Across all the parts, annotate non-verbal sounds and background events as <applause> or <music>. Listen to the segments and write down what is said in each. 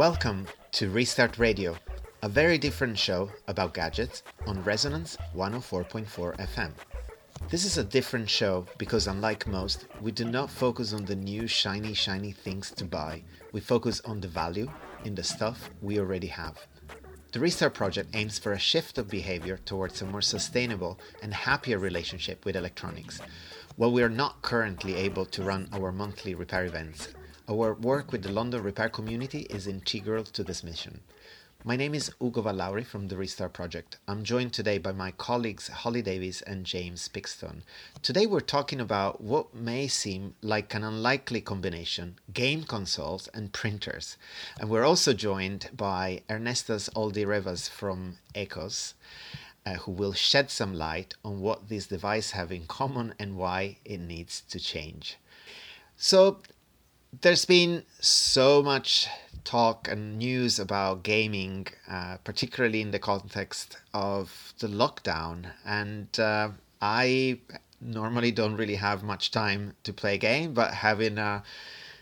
Welcome to Restart Radio, a very different show about gadgets on Resonance 104.4 FM. This is a different show because, unlike most, we do not focus on the new shiny, shiny things to buy. We focus on the value in the stuff we already have. The Restart project aims for a shift of behavior towards a more sustainable and happier relationship with electronics. While we are not currently able to run our monthly repair events, our work with the London repair community is integral to this mission. My name is Ugo Vallauri from the Restart Project. I'm joined today by my colleagues Holly Davies and James Pickstone. Today we're talking about what may seem like an unlikely combination game consoles and printers. And we're also joined by Ernestas Oldyrevas from ECOS. Uh, who will shed some light on what these devices have in common and why it needs to change. So, there's been so much talk and news about gaming, uh, particularly in the context of the lockdown. And uh, I normally don't really have much time to play a game, but having a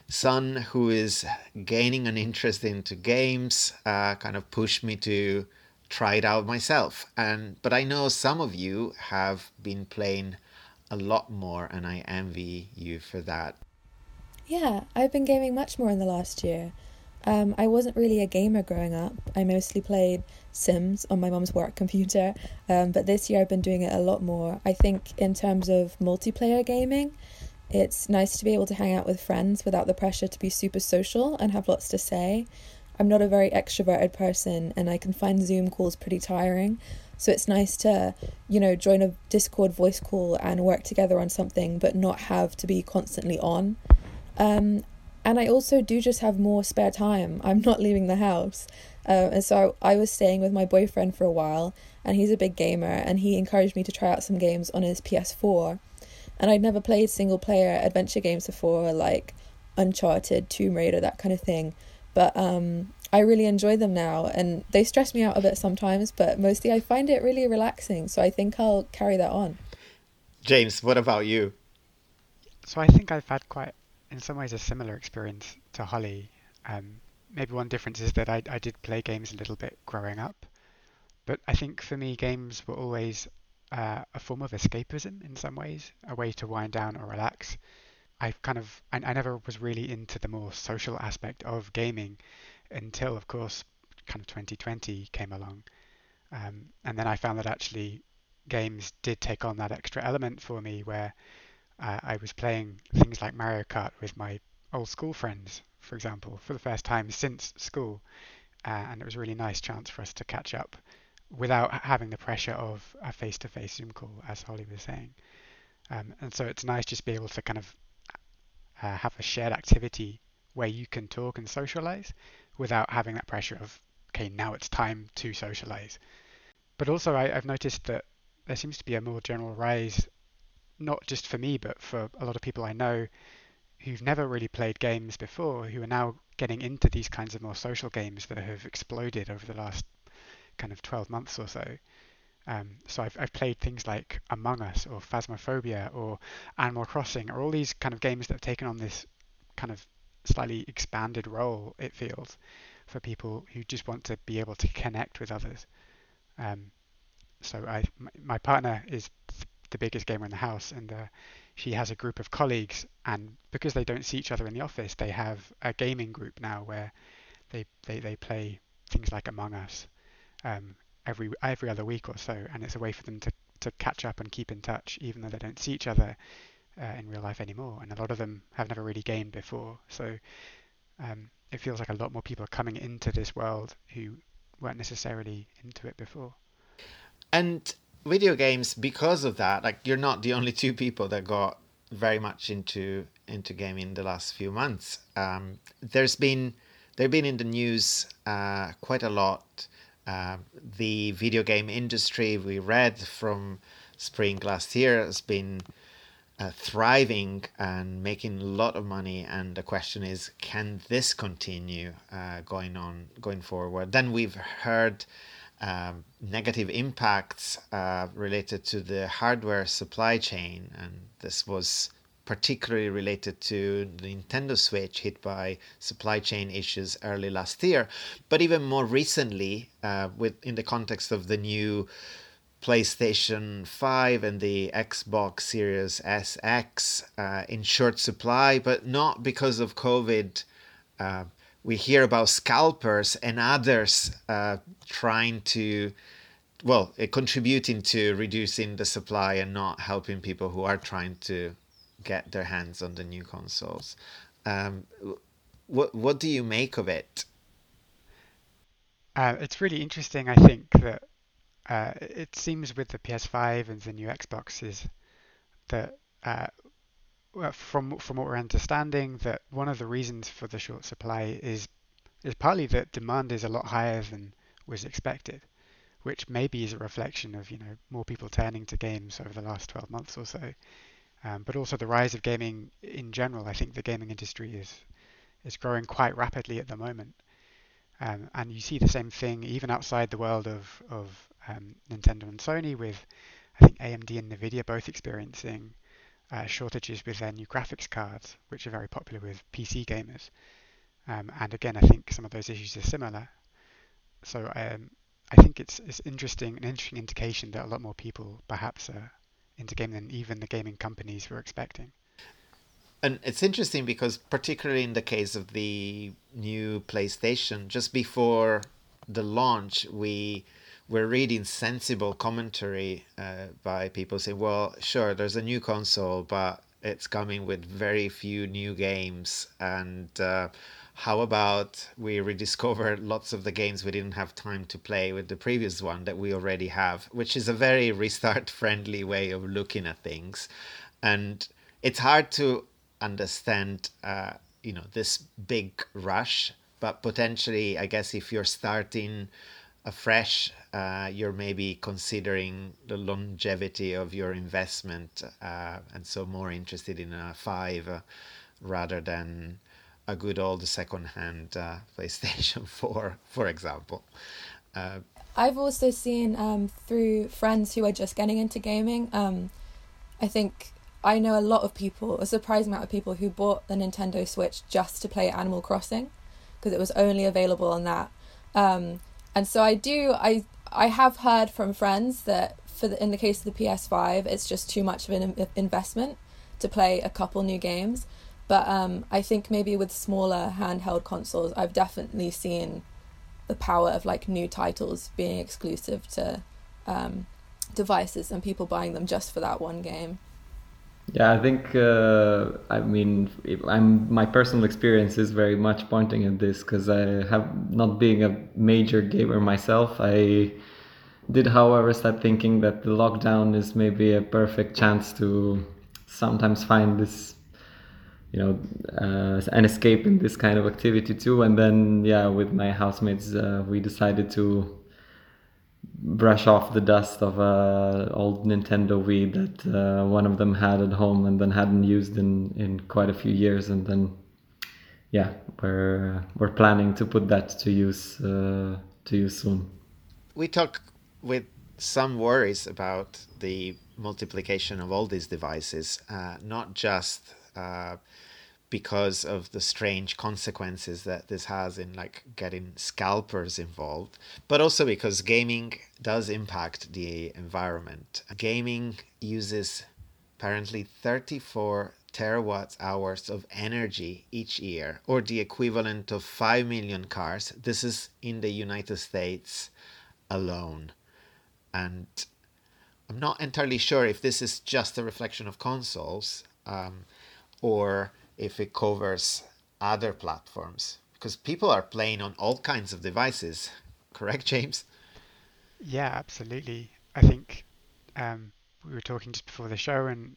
son who is gaining an interest into games uh, kind of pushed me to try it out myself. And but I know some of you have been playing a lot more, and I envy you for that. Yeah, I've been gaming much more in the last year. Um, I wasn't really a gamer growing up. I mostly played Sims on my mum's work <laughs> computer, um, but this year I've been doing it a lot more. I think, in terms of multiplayer gaming, it's nice to be able to hang out with friends without the pressure to be super social and have lots to say. I'm not a very extroverted person and I can find Zoom calls pretty tiring. So it's nice to, you know, join a Discord voice call and work together on something but not have to be constantly on. Um, and I also do just have more spare time. I'm not leaving the house. Uh, and so I, I was staying with my boyfriend for a while, and he's a big gamer, and he encouraged me to try out some games on his PS4. And I'd never played single player adventure games before, like Uncharted, Tomb Raider, that kind of thing. But um, I really enjoy them now, and they stress me out a bit sometimes, but mostly I find it really relaxing. So I think I'll carry that on. James, what about you? So I think I've had quite in some ways a similar experience to Holly. Um, maybe one difference is that I, I did play games a little bit growing up, but I think for me games were always uh, a form of escapism in some ways, a way to wind down or relax. I kind of I, I never was really into the more social aspect of gaming until, of course, kind of 2020 came along, um, and then I found that actually games did take on that extra element for me where uh, I was playing things like Mario Kart with my old school friends, for example, for the first time since school. Uh, and it was a really nice chance for us to catch up without having the pressure of a face to face Zoom call, as Holly was saying. Um, and so it's nice just be able to kind of uh, have a shared activity where you can talk and socialize without having that pressure of, okay, now it's time to socialize. But also, I, I've noticed that there seems to be a more general rise not just for me, but for a lot of people I know who've never really played games before, who are now getting into these kinds of more social games that have exploded over the last kind of 12 months or so. Um, so I've, I've played things like Among Us or Phasmophobia or Animal Crossing or all these kind of games that have taken on this kind of slightly expanded role, it feels, for people who just want to be able to connect with others. Um, so I, my, my partner is the biggest gamer in the house, and uh, she has a group of colleagues, and because they don't see each other in the office, they have a gaming group now where they they, they play things like Among Us um, every every other week or so, and it's a way for them to to catch up and keep in touch, even though they don't see each other uh, in real life anymore. And a lot of them have never really gamed before, so um, it feels like a lot more people are coming into this world who weren't necessarily into it before. And video games because of that like you're not the only two people that got very much into into gaming the last few months. Um, there's been they've been in the news uh, quite a lot. Uh, the video game industry we read from spring last year has been uh, thriving and making a lot of money and the question is can this continue uh, going on going forward? Then we've heard um, negative impacts uh, related to the hardware supply chain, and this was particularly related to the Nintendo Switch hit by supply chain issues early last year, but even more recently, uh, with in the context of the new PlayStation 5 and the Xbox Series SX uh, in short supply, but not because of COVID. We hear about scalpers and others uh, trying to, well, uh, contributing to reducing the supply and not helping people who are trying to get their hands on the new consoles. Um, what what do you make of it? Uh, it's really interesting. I think that uh, it seems with the PS5 and the new Xboxes that uh, from from what we're understanding that one of the reasons for the short supply is is partly that demand is a lot higher than was expected, which maybe is a reflection of you know more people turning to games over the last 12 months or so, um, but also the rise of gaming in general. I think the gaming industry is is growing quite rapidly at the moment. Um, and you see the same thing even outside the world of, of um, Nintendo and Sony, with I think AMD and Nvidia both experiencing uh, shortages with their new graphics cards, which are very popular with PC gamers. Um, and again, I think some of those issues are similar. So um, I think it's it's interesting, an interesting indication that a lot more people perhaps are into gaming than even the gaming companies were expecting. And it's interesting because, particularly in the case of the new PlayStation, just before the launch, we we're reading sensible commentary uh, by people saying, well, sure, there's a new console, but it's coming with very few new games. And uh, how about we rediscover lots of the games we didn't have time to play with the previous one that we already have, which is a very restart friendly way of looking at things. And it's hard to understand, uh, you know, this big rush, but potentially, I guess, if you're starting afresh, uh, you're maybe considering the longevity of your investment, uh, and so more interested in a five uh, rather than a good old second-hand <laughs> PlayStation 4, for example. I've also seen um, through friends who are just getting into gaming. Um, I think I know a lot of people, a surprising amount of people, who bought the Nintendo Switch just to play Animal Crossing because it was only available on that. Um, and so I do I I have heard from friends that for the, in the case of the PS5 it's just too much of an investment to play a couple new games. But um, I think maybe with smaller handheld consoles I've definitely seen the power of like new titles being exclusive to um, devices and people buying them just for that one game yeah, I think uh, I mean I'm my personal experience is very much pointing at this because I have not being a major gamer myself. I did, however, start thinking that the lockdown is maybe a perfect chance to sometimes find this, you know, uh, an escape in this kind of activity too. And then, yeah, with my housemates, uh, we decided to brush off the dust of a old Nintendo Wii that uh, one of them had at home and then hadn't used in, in quite a few years, and then yeah, we're we're planning to put that to use uh, to use soon. We talk with some worries about the multiplication of all these devices, uh, not just uh, because of the strange consequences that this has in like getting scalpers involved but also because gaming does impact the environment. Gaming uses apparently 34 terawatt hours of energy each year or the equivalent of 5 million cars. This is in the united states alone. And i'm not entirely sure if this is just a reflection of consoles um, or if it covers other platforms because people are playing on all kinds of devices <laughs> correct james? Yeah absolutely. I think um, we were talking just before the show and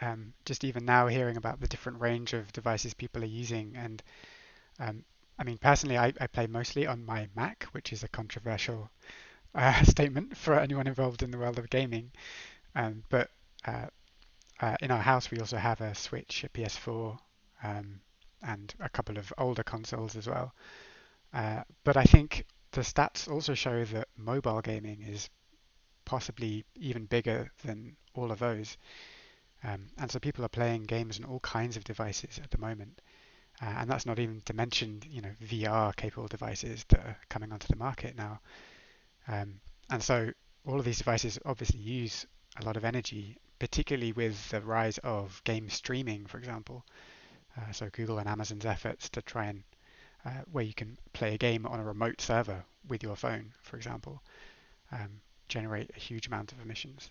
um, just even now hearing about the different range of devices people are using and um, i mean personally I, I, play mostly on my mac which is a controversial <laughs> uh, statement for anyone involved in the world of gaming. Um, but uh, uh, in our house we also have a switch a ps4 um, and a couple of older consoles as well. Uh, but I think the stats also show that mobile gaming is possibly even bigger than all of those. Um, and so people are playing games on all kinds of devices at the moment. Uh, and that's not even to mention, you know, VR capable devices that are coming onto the market now. Um, and so all of these devices obviously use a lot of energy, particularly with the rise of game streaming, for example. Uh, so Google and Amazon's efforts to try and uh, where you can play a game on a remote server with your phone, for example, um, generate a huge amount of emissions.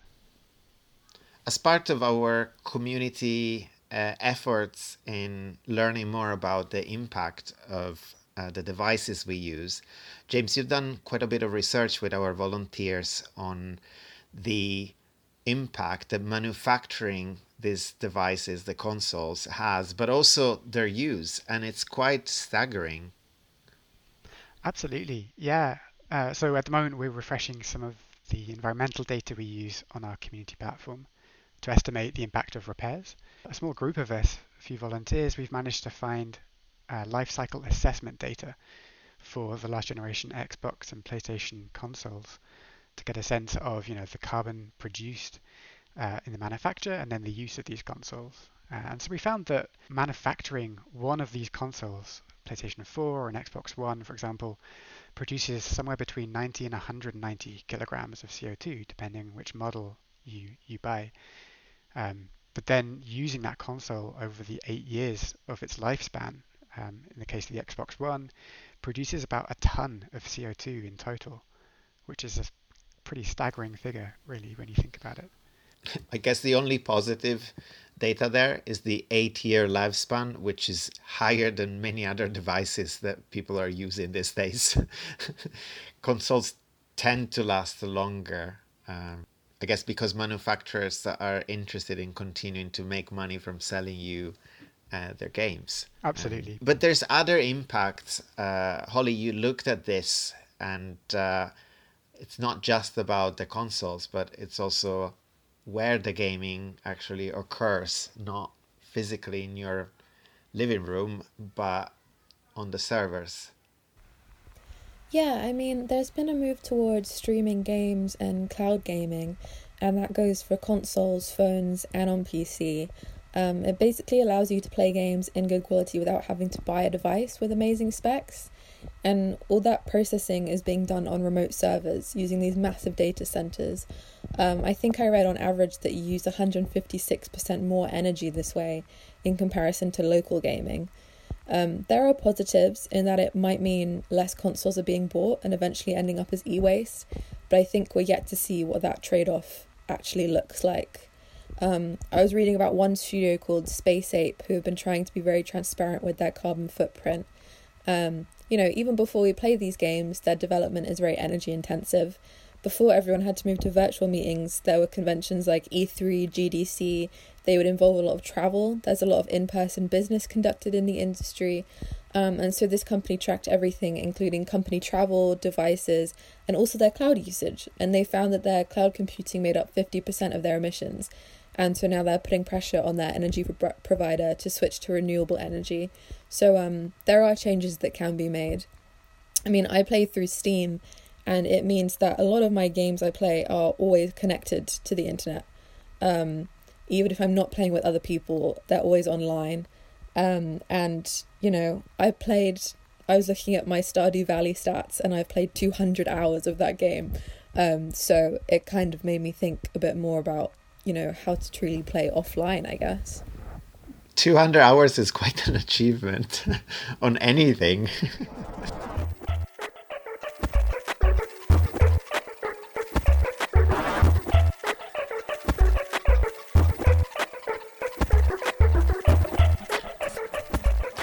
As part of our community uh, efforts in learning more about the impact of uh, the devices we use, James, you've done quite a bit of research with our volunteers on the impact that manufacturing these devices, the consoles, has, but also their use, and it's quite staggering. Absolutely, yeah. Uh, so at the moment, we're refreshing some of the environmental data we use on our community platform to estimate the impact of repairs. A small group of us, a few volunteers, we've managed to find uh, life cycle assessment data for the last generation Xbox and PlayStation consoles to get a sense of you know the carbon produced uh, in the manufacture and then the use of these consoles. Uh, and so we found that manufacturing one of these consoles, PlayStation 4 or an Xbox One, for example, produces somewhere between 90 and 190 kilograms of CO2, depending which model you you buy. Um, but then using that console over the eight years of its lifespan, um, in the case of the Xbox One, produces about a ton of CO2 in total, which is a pretty staggering figure, really, when you think about it. I guess the only positive data there is the eight year lifespan, which is higher than many other devices that people are using these days. <laughs> Consoles tend to last longer. Um, I guess because manufacturers are interested in continuing to make money from selling you uh, their games. Absolutely. Um, but there's other impacts. Uh, Holly, you looked at this, and uh, it's not just about the consoles, but it's also where the gaming actually occurs, not physically in your living room, but on the servers. Yeah, I mean, there's been a move towards streaming games and cloud gaming, and that goes for consoles, phones, and on PC. Um, it basically allows you to play games in good quality without having to buy a device with amazing specs. And all that processing is being done on remote servers using these massive data centers. Um, I think I read on average that you use 156% more energy this way in comparison to local gaming. Um, there are positives in that it might mean less consoles are being bought and eventually ending up as e waste, but I think we're yet to see what that trade off actually looks like. Um, I was reading about one studio called Space Ape who have been trying to be very transparent with their carbon footprint. Um, you know, even before we play these games, their development is very energy intensive. Before everyone had to move to virtual meetings, there were conventions like E3, GDC. They would involve a lot of travel. There's a lot of in person business conducted in the industry. Um, and so this company tracked everything, including company travel, devices, and also their cloud usage. And they found that their cloud computing made up 50% of their emissions. And so now they're putting pressure on their energy pro- provider to switch to renewable energy. So um, there are changes that can be made. I mean, I play through Steam, and it means that a lot of my games I play are always connected to the internet. Um, even if I'm not playing with other people, they're always online. Um, and, you know, I played, I was looking at my Stardew Valley stats, and I've played 200 hours of that game. Um, so it kind of made me think a bit more about, you know, how to truly play offline, I guess. 200 hours is quite an achievement <laughs> on anything. <laughs>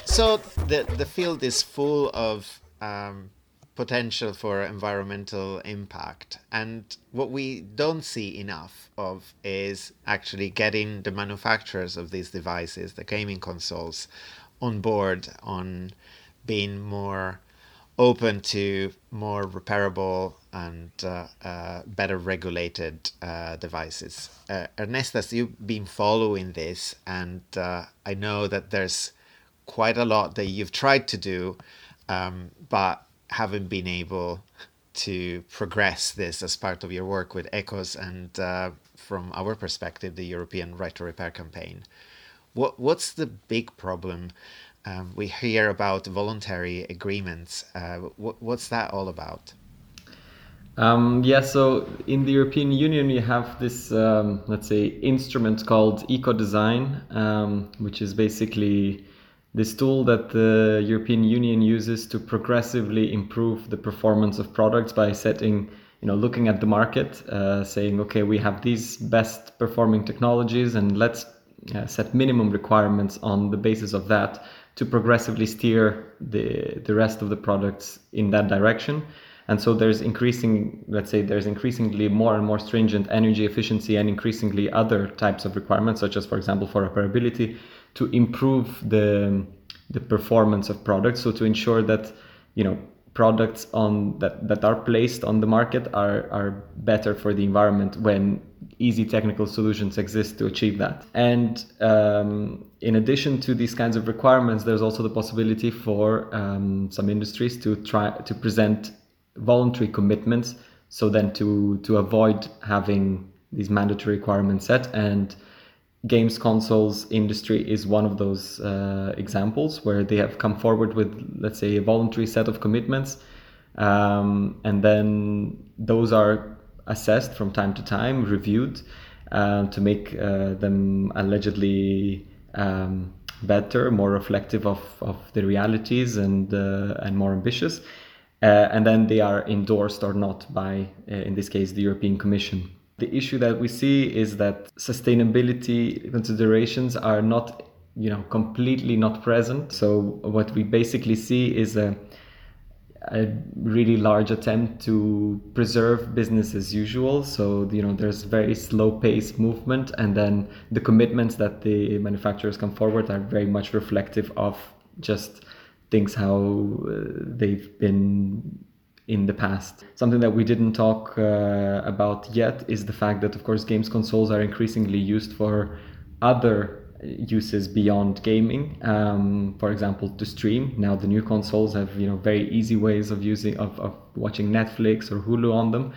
so the the field is full of um, potential for environmental impact. And what we don't see enough of is actually getting the manufacturers of these devices, the gaming consoles, on board on being more open to more repairable and uh, uh, better regulated uh, devices. Uh, Ernestas, you've been following this, and uh, I know that there's quite a lot that you've tried to do, um, but haven't been able to progress this as part of your work with ECOS and uh, from our perspective, the European Right to Repair campaign. What what's the big problem? Um, we hear about voluntary agreements. Uh, what, what's that all about? Um, yeah, so in the European Union, we have this, um, let's say, instrument called Eco Design, um, which is basically this tool that the European Union uses to progressively improve the performance of products by setting, you know, looking at the market, uh, saying, okay, we have these best performing technologies, and let's uh, set minimum requirements on the basis of that to progressively steer the the rest of the products in that direction. And so there's increasing, let's say, there's increasingly more and more stringent energy efficiency and increasingly other types of requirements, such as, for example, for repairability, to improve the the performance of products. So to ensure that you know products on that that are placed on the market are are better for the environment when easy technical solutions exist to achieve that. And um, in addition to these kinds of requirements, there's also the possibility for um, some industries to try to present voluntary commitments. So then to to avoid having these mandatory requirements set and games consoles industry is one of those uh, examples where they have come forward with let's say a voluntary set of commitments. Um, and then those are assessed from time to time reviewed uh, to make uh, them allegedly um, better more reflective of, of the realities and uh, and more ambitious. Uh, and then they are endorsed or not by uh, in this case the European Commission the issue that we see is that sustainability considerations are not, you know, completely not present. So what we basically see is a a really large attempt to preserve business as usual. So, you know, there's very slow pace movement, and then the commitments that the manufacturers come forward are very much reflective of just things how uh, they've been in the past. Something that we didn't talk uh, about yet is the fact that, of course, games consoles are increasingly used for other uses beyond gaming. Um, for example, to stream. Now the new consoles have you know very easy ways of using of, of watching Netflix or Hulu on them.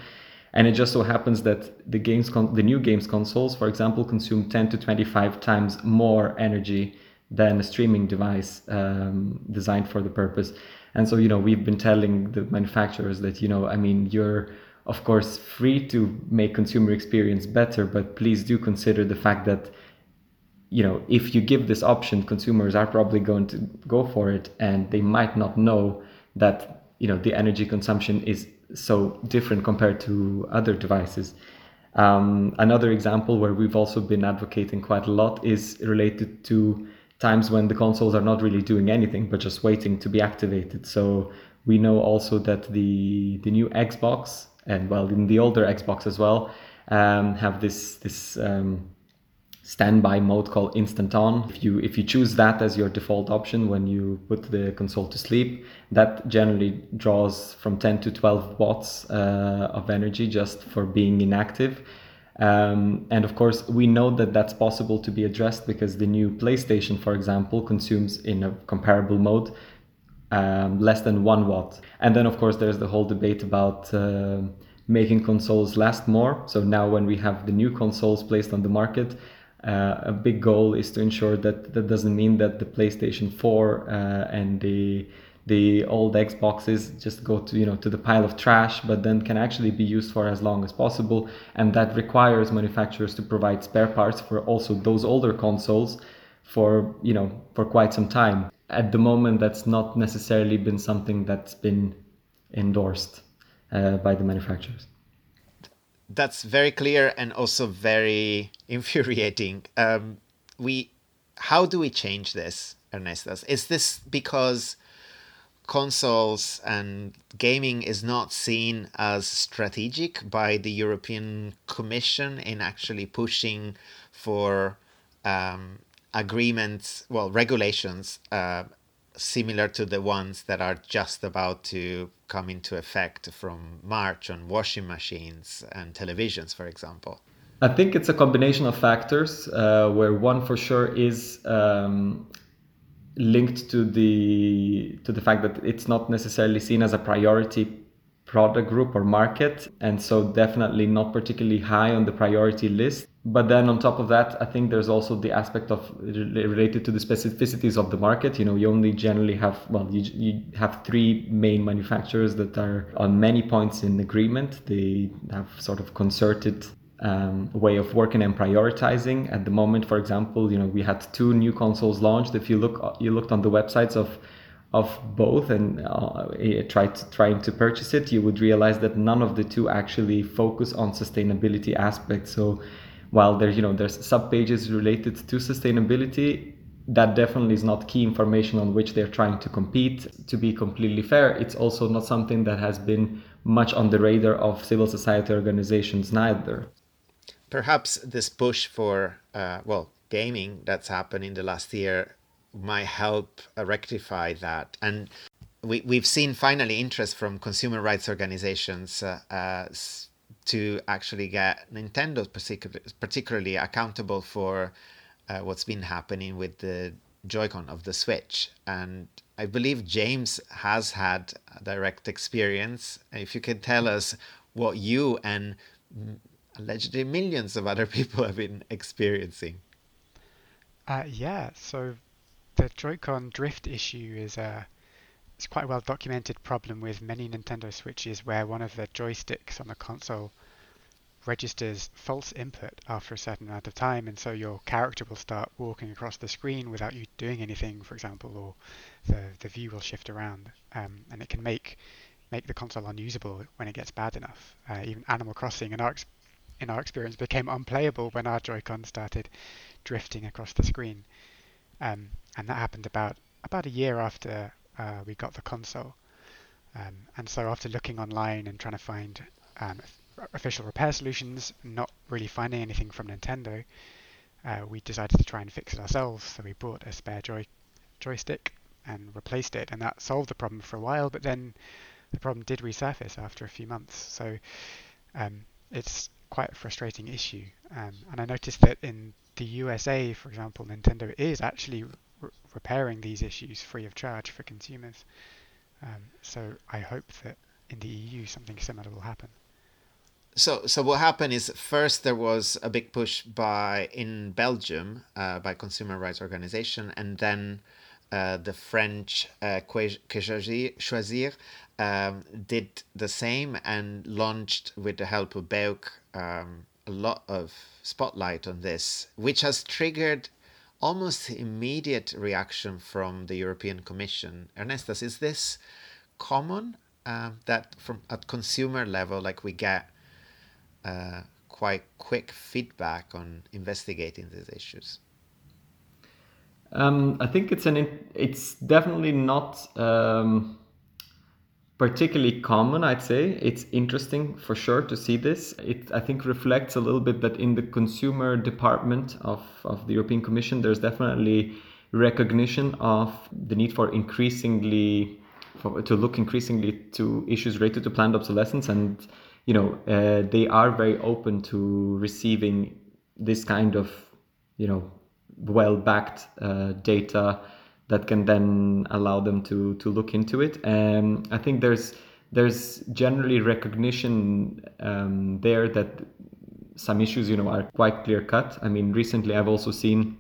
And it just so happens that the games, con- the new games consoles, for example, consume 10 to 25 times more energy than a streaming device um, designed for the purpose. And so, you know, we've been telling the manufacturers that, you know, I mean, you're of course free to make consumer experience better, but please do consider the fact that, you know, if you give this option, consumers are probably going to go for it and they might not know that, you know, the energy consumption is so different compared to other devices. Um, another example where we've also been advocating quite a lot is related to times when the consoles are not really doing anything but just waiting to be activated. So we know also that the the new Xbox and well in the older Xbox as well um, have this this um, standby mode called Instant On. If you if you choose that as your default option when you put the console to sleep, that generally draws from 10 to 12 watts uh, of energy just for being inactive. Um, and of course, we know that that's possible to be addressed because the new PlayStation, for example, consumes in a comparable mode um, less than one watt. And then, of course, there's the whole debate about uh, making consoles last more. So now, when we have the new consoles placed on the market, uh, a big goal is to ensure that that doesn't mean that the PlayStation 4 uh, and the the old Xboxes just go to you know to the pile of trash, but then can actually be used for as long as possible, and that requires manufacturers to provide spare parts for also those older consoles for you know for quite some time. At the moment, that's not necessarily been something that's been endorsed uh, by the manufacturers. That's very clear and also very <laughs> infuriating. Um, we, how do we change this, Ernestas? Is this because consoles and gaming is not seen as strategic by the European Commission in actually pushing for um, agreements, well, regulations uh, similar to the ones that are just about to come into effect from March on washing machines and televisions, for example? I think it's a combination of factors, uh, where one for sure is um, linked to the to the fact that it's not necessarily seen as a priority product group or market, and so definitely not particularly high on the priority list. But then on top of that, I think there's also the aspect of related to the specificities of the market. You know, you only generally have well, you, you have three main manufacturers that are on many points in agreement. They have sort of concerted um, way of working and prioritizing. At the moment, for example, you know we had two new consoles launched. If you look, you looked on the websites of of both and uh, tried to, trying to purchase it, you would realize that none of the two actually focus on sustainability aspects. So while there, you know, there's sub pages related to sustainability, that definitely is not key information on which they're trying to compete. To be completely fair, it's also not something that has been much on the radar of civil society organizations neither perhaps this push for uh, well gaming that's happened in the last year might help rectify that and we, we've seen finally interest from consumer rights organizations uh, uh to actually get Nintendo particularly accountable for uh, what's been happening with the Joy-Con of the Switch. And I believe James has had direct experience. If you could tell us what you and allegedly millions of other <laughs> people have been experiencing. Uh, yeah, so the Joy-Con drift issue is a it's quite a well documented problem with many Nintendo Switches where one of the joysticks on the console registers false input after a certain amount of time and so your character will start walking across the screen without you doing anything for example or the, the view will shift around um, and it can make make the console unusable when it gets bad enough uh, even Animal Crossing in our in our experience, became unplayable when our Joy-Con started drifting across the screen. Um, and that happened about about a year after uh, we got the console. Um, and so after looking online and trying to find um, official repair solutions, not really finding anything from Nintendo, uh, we decided to try and fix it ourselves. So we bought a spare joy joystick and replaced it, and that solved the problem for a while. But then the problem did resurface after a few months. So um, it's quite a frustrating issue. Um, and I noticed that in the USA, for example, Nintendo is actually re- repairing these issues free of charge for consumers. Um, so I hope that in the EU something similar will happen. So, so what happened is first there was a big push by in Belgium uh, by consumer rights organization, and then the French uh, Choisir um, did the same and launched with the help of BEUC um, a lot of spotlight on this, which has triggered almost immediate reaction from the European Commission. Ernestas, is this common uh, that from at consumer level, like we get uh, quite quick feedback on investigating these issues? Um, I think it's an it's definitely not um, particularly common, I'd say. It's interesting for sure to see this. It, I think, reflects a little bit that in the consumer department of, of the European Commission, there's definitely recognition of the need for increasingly for, to look increasingly to issues related to planned obsolescence and you know uh, they are very open to receiving this kind of you know well backed uh, data that can then allow them to to look into it. And I think there's there's generally recognition um, there that some issues you know are quite clear cut. I mean, recently I've also seen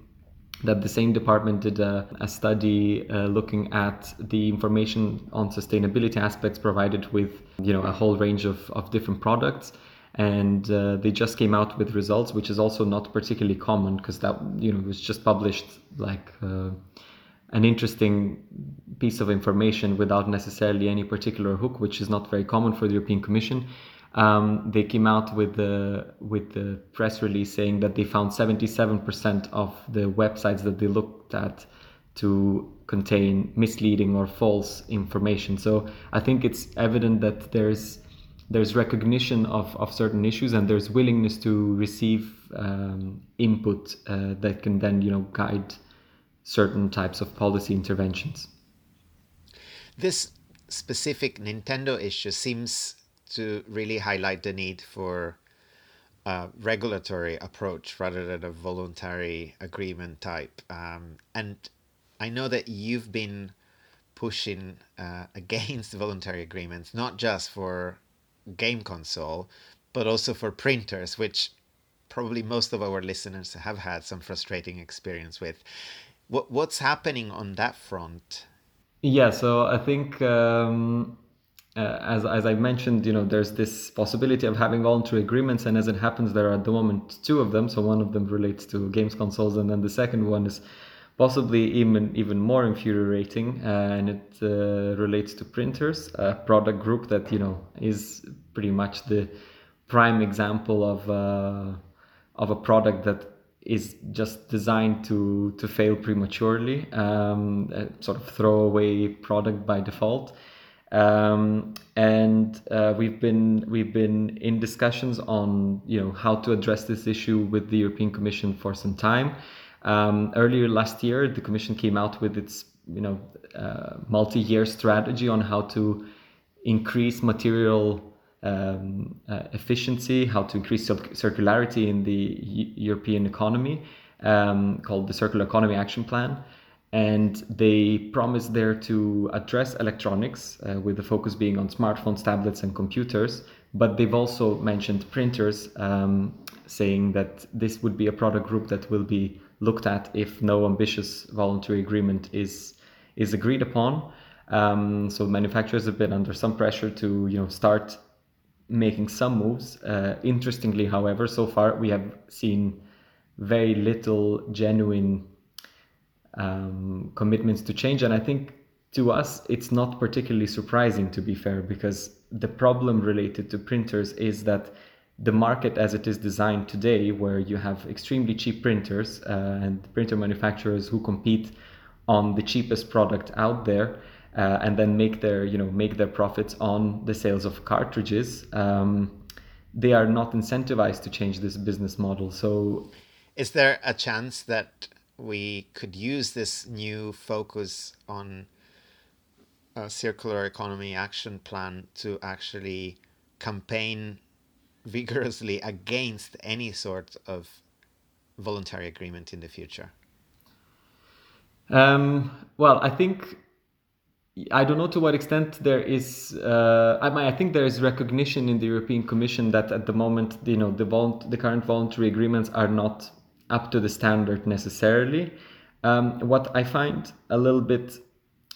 that the same department did a, a study uh, looking at the information on sustainability aspects provided with you know a whole range of, of different products and uh, they just came out with results which is also not particularly common because that you know was just published like uh, an interesting piece of information without necessarily any particular hook, which is not very common for the European Commission. Um, they came out with the with the press release saying that they found 77% of the websites that they looked at to contain misleading or false information. So I think it's evident that there's there's recognition of, of certain issues and there's willingness to receive um, input uh, that can then you know guide certain types of policy interventions. This specific Nintendo issue seems to really highlight the need for a regulatory approach rather than a voluntary agreement type. Um, and I know that you've been pushing uh, <laughs> against voluntary agreements, not just for game console, but also for printers, which probably most of our listeners have had some frustrating experience with. What, what's happening on that front? Yeah, so I think um, uh, as as I mentioned, you know, there's this possibility of having voluntary agreements, and as it happens, there are at the moment two of them. So one of them relates to games consoles, and then the second one is possibly even even more infuriating, uh, and it uh, relates to printers, a product group that you know is pretty much the prime example of uh, of a product that is just designed to to fail prematurely, um, sort of throwaway product by default. Um, and uh, we've been we've been in discussions on you know how to address this issue with the European Commission for some time. Um, earlier last year, the Commission came out with its you know uh, multi-year strategy on how to increase material um, uh, efficiency, how to increase circularity in the European economy, um, called the Circular Economy Action Plan. And they promise there to address electronics uh, with the focus being on smartphones tablets and computers. But they've also mentioned printers um, saying that this would be a product group that will be looked at if no ambitious voluntary agreement is is agreed upon um, so manufacturers have been under some pressure to you know start making some moves uh, interestingly however so far we have seen very little genuine um, commitments to change. And I think to us, it's not particularly surprising, to be fair, because the problem related to printers is that the market as it is designed today, where you have extremely cheap printers uh, and printer manufacturers who compete on the cheapest product out there, uh, and then make their you know make their profits on the sales of cartridges. Um, they are not incentivized to change this business model. So, is there a chance that we could use this new focus on a circular economy action plan to actually campaign vigorously against any sort of voluntary agreement in the future? Um, well, I think I don't know to what extent there is. Uh, I, mean, I think there is recognition in the European Commission that at the moment, you know, the, the current voluntary agreements are not up to the standard necessarily. Um, what I find a little bit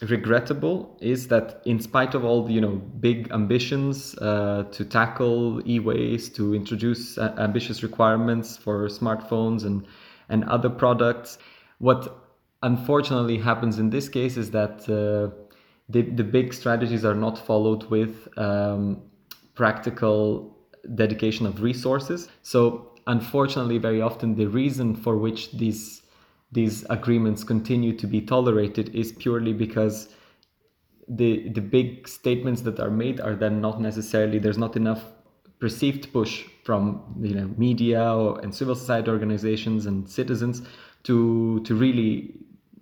regrettable is that in spite of all the you know big ambitions uh, to tackle e-waste to introduce uh, ambitious requirements for smartphones and and other products what unfortunately happens in this case is that uh, the, the big strategies are not followed with um, practical dedication of resources. So unfortunately, very often the reason for which these these agreements continue to be tolerated is purely because the the big statements that are made are then not necessarily there's not enough perceived push from you know media or, and civil society organizations and citizens to to really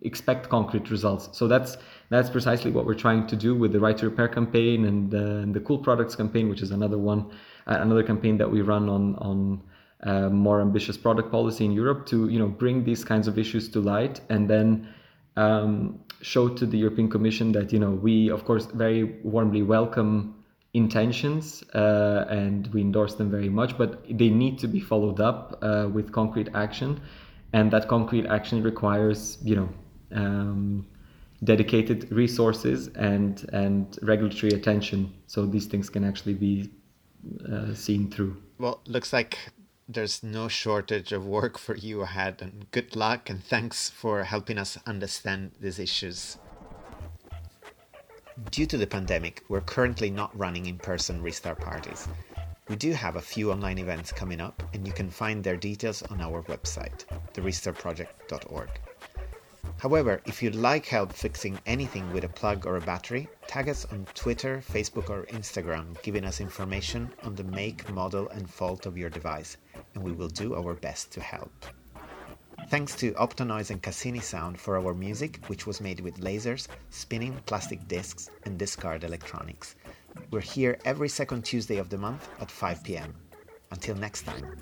expect concrete results. So that's that's precisely what we're trying to do with the Right to Repair campaign and, and the Cool Products campaign, which is another one, uh, another campaign that we run on on uh, more ambitious product policy in Europe to you know bring these kinds of issues to light and then um, show to the European Commission that you know we of course very warmly welcome intentions uh, and we endorse them very much, but they need to be followed up uh, with concrete action, and that concrete action requires you know. Um, dedicated resources and and regulatory attention so these things can actually be uh, seen through well looks like there's no shortage of work for you ahead, and good luck and thanks for helping us understand these issues. Due to the pandemic, we're currently not running in person restart parties. We do have a few online events coming up, and you can find their details on our website, therestartproject.org. However, if you'd like help fixing anything with a plug or a battery, tag us on Twitter, Facebook, or Instagram, giving us information on the make, model, and fault of your device, and we will do our best to help. Thanks to Optonoise and Cassini Sound for our music, which was made with lasers, spinning plastic discs, and discard electronics. We're here every second Tuesday of the month at 5 pm. Until next time.